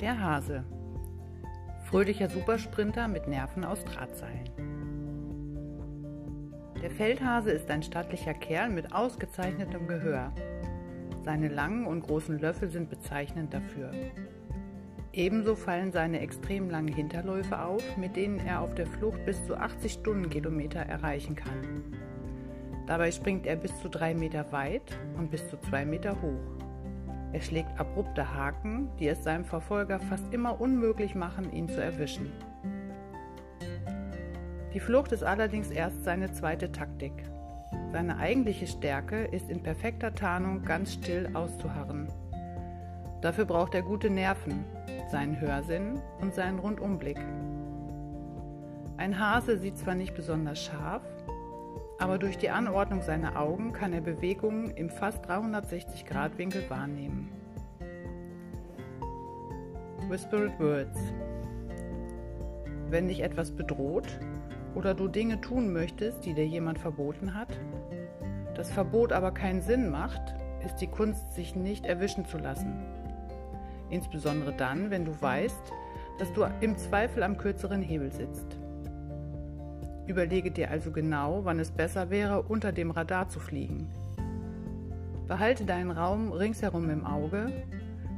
Der Hase. Fröhlicher Supersprinter mit Nerven aus Drahtseilen. Der Feldhase ist ein stattlicher Kerl mit ausgezeichnetem Gehör. Seine langen und großen Löffel sind bezeichnend dafür. Ebenso fallen seine extrem langen Hinterläufe auf, mit denen er auf der Flucht bis zu 80 Stundenkilometer erreichen kann. Dabei springt er bis zu drei Meter weit und bis zu zwei Meter hoch. Er schlägt abrupte Haken, die es seinem Verfolger fast immer unmöglich machen, ihn zu erwischen. Die Flucht ist allerdings erst seine zweite Taktik. Seine eigentliche Stärke ist in perfekter Tarnung ganz still auszuharren. Dafür braucht er gute Nerven, seinen Hörsinn und seinen Rundumblick. Ein Hase sieht zwar nicht besonders scharf, aber durch die Anordnung seiner Augen kann er Bewegungen im fast 360-Grad-Winkel wahrnehmen. Whispered Words Wenn dich etwas bedroht oder du Dinge tun möchtest, die dir jemand verboten hat, das Verbot aber keinen Sinn macht, ist die Kunst, sich nicht erwischen zu lassen. Insbesondere dann, wenn du weißt, dass du im Zweifel am kürzeren Hebel sitzt. Überlege dir also genau, wann es besser wäre, unter dem Radar zu fliegen. Behalte deinen Raum ringsherum im Auge,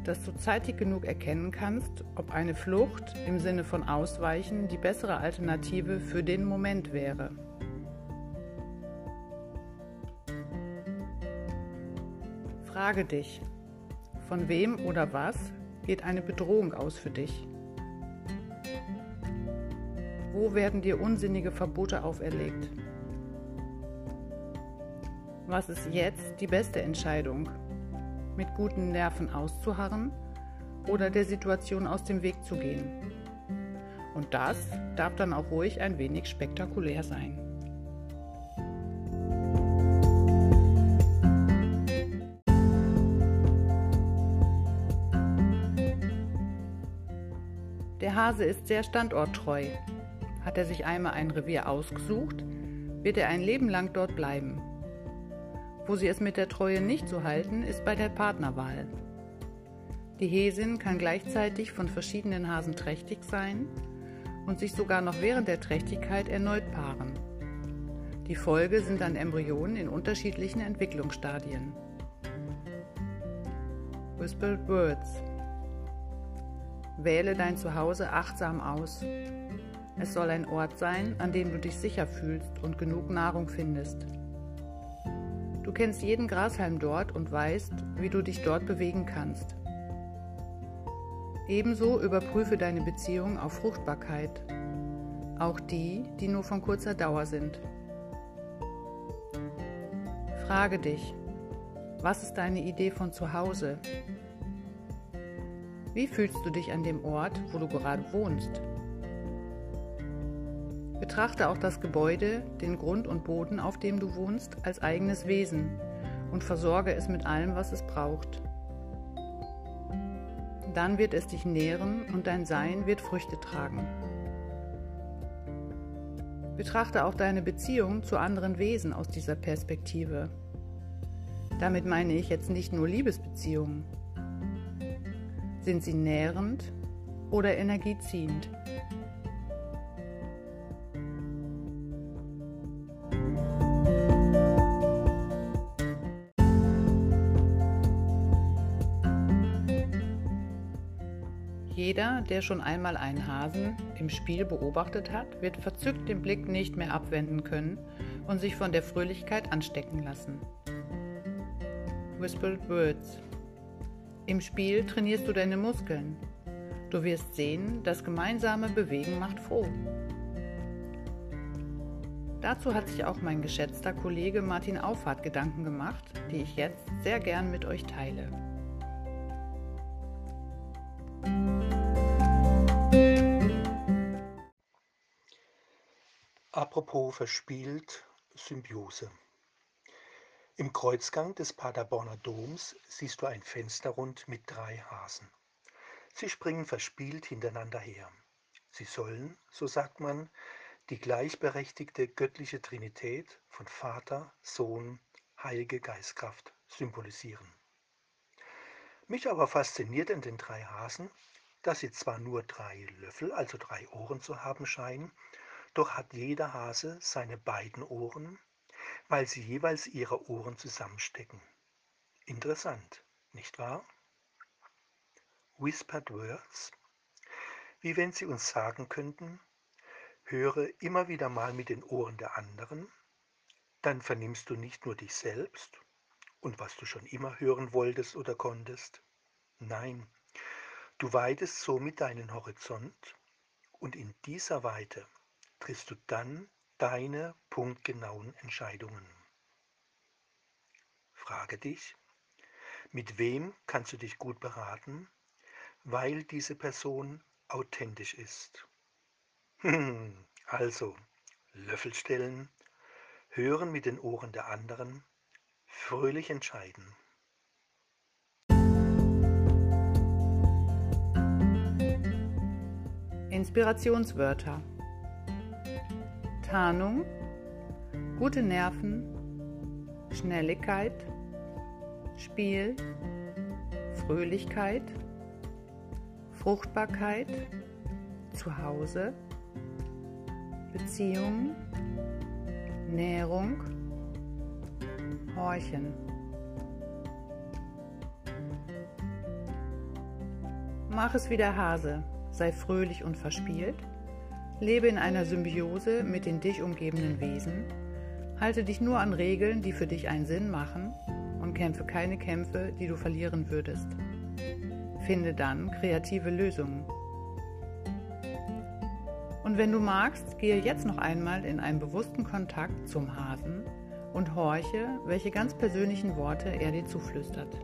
dass du zeitig genug erkennen kannst, ob eine Flucht im Sinne von Ausweichen die bessere Alternative für den Moment wäre. Frage dich, von wem oder was geht eine Bedrohung aus für dich? Wo werden dir unsinnige Verbote auferlegt? Was ist jetzt die beste Entscheidung? Mit guten Nerven auszuharren oder der Situation aus dem Weg zu gehen? Und das darf dann auch ruhig ein wenig spektakulär sein. Der Hase ist sehr standorttreu hat er sich einmal ein Revier ausgesucht, wird er ein Leben lang dort bleiben. Wo sie es mit der Treue nicht so halten, ist bei der Partnerwahl. Die Häsin kann gleichzeitig von verschiedenen Hasen trächtig sein und sich sogar noch während der Trächtigkeit erneut paaren. Die Folge sind dann Embryonen in unterschiedlichen Entwicklungsstadien. Whispered Words Wähle dein Zuhause achtsam aus. Es soll ein Ort sein, an dem du dich sicher fühlst und genug Nahrung findest. Du kennst jeden Grashalm dort und weißt, wie du dich dort bewegen kannst. Ebenso überprüfe deine Beziehung auf Fruchtbarkeit, auch die, die nur von kurzer Dauer sind. Frage dich, was ist deine Idee von Zuhause? Wie fühlst du dich an dem Ort, wo du gerade wohnst? Betrachte auch das Gebäude, den Grund und Boden, auf dem du wohnst, als eigenes Wesen und versorge es mit allem, was es braucht. Dann wird es dich nähren und dein Sein wird Früchte tragen. Betrachte auch deine Beziehung zu anderen Wesen aus dieser Perspektive. Damit meine ich jetzt nicht nur Liebesbeziehungen. Sind sie nährend oder energieziehend? Jeder, der schon einmal einen Hasen im Spiel beobachtet hat, wird verzückt den Blick nicht mehr abwenden können und sich von der Fröhlichkeit anstecken lassen. Whispered Words Im Spiel trainierst du deine Muskeln. Du wirst sehen, das gemeinsame Bewegen macht froh. Dazu hat sich auch mein geschätzter Kollege Martin Auffahrt Gedanken gemacht, die ich jetzt sehr gern mit euch teile. Apropos verspielt, Symbiose. Im Kreuzgang des Paderborner Doms siehst du ein Fensterrund mit drei Hasen. Sie springen verspielt hintereinander her. Sie sollen, so sagt man, die gleichberechtigte göttliche Trinität von Vater, Sohn, Heilige Geistkraft symbolisieren. Mich aber fasziniert in den drei Hasen, dass sie zwar nur drei Löffel, also drei Ohren zu haben scheinen, doch hat jeder Hase seine beiden Ohren, weil sie jeweils ihre Ohren zusammenstecken. Interessant, nicht wahr? Whispered Words, wie wenn sie uns sagen könnten, höre immer wieder mal mit den Ohren der anderen, dann vernimmst du nicht nur dich selbst und was du schon immer hören wolltest oder konntest, nein, du weitest somit deinen Horizont und in dieser Weite triffst du dann deine punktgenauen Entscheidungen. Frage dich, mit wem kannst du dich gut beraten, weil diese Person authentisch ist. also, Löffel stellen, hören mit den Ohren der anderen, fröhlich entscheiden. Inspirationswörter Tarnung, gute Nerven, Schnelligkeit, Spiel, Fröhlichkeit, Fruchtbarkeit, Zuhause, Beziehungen, Nährung, Horchen. Mach es wie der Hase, sei fröhlich und verspielt Lebe in einer Symbiose mit den dich umgebenden Wesen, halte dich nur an Regeln, die für dich einen Sinn machen und kämpfe keine Kämpfe, die du verlieren würdest. Finde dann kreative Lösungen. Und wenn du magst, gehe jetzt noch einmal in einen bewussten Kontakt zum Hasen und horche, welche ganz persönlichen Worte er dir zuflüstert.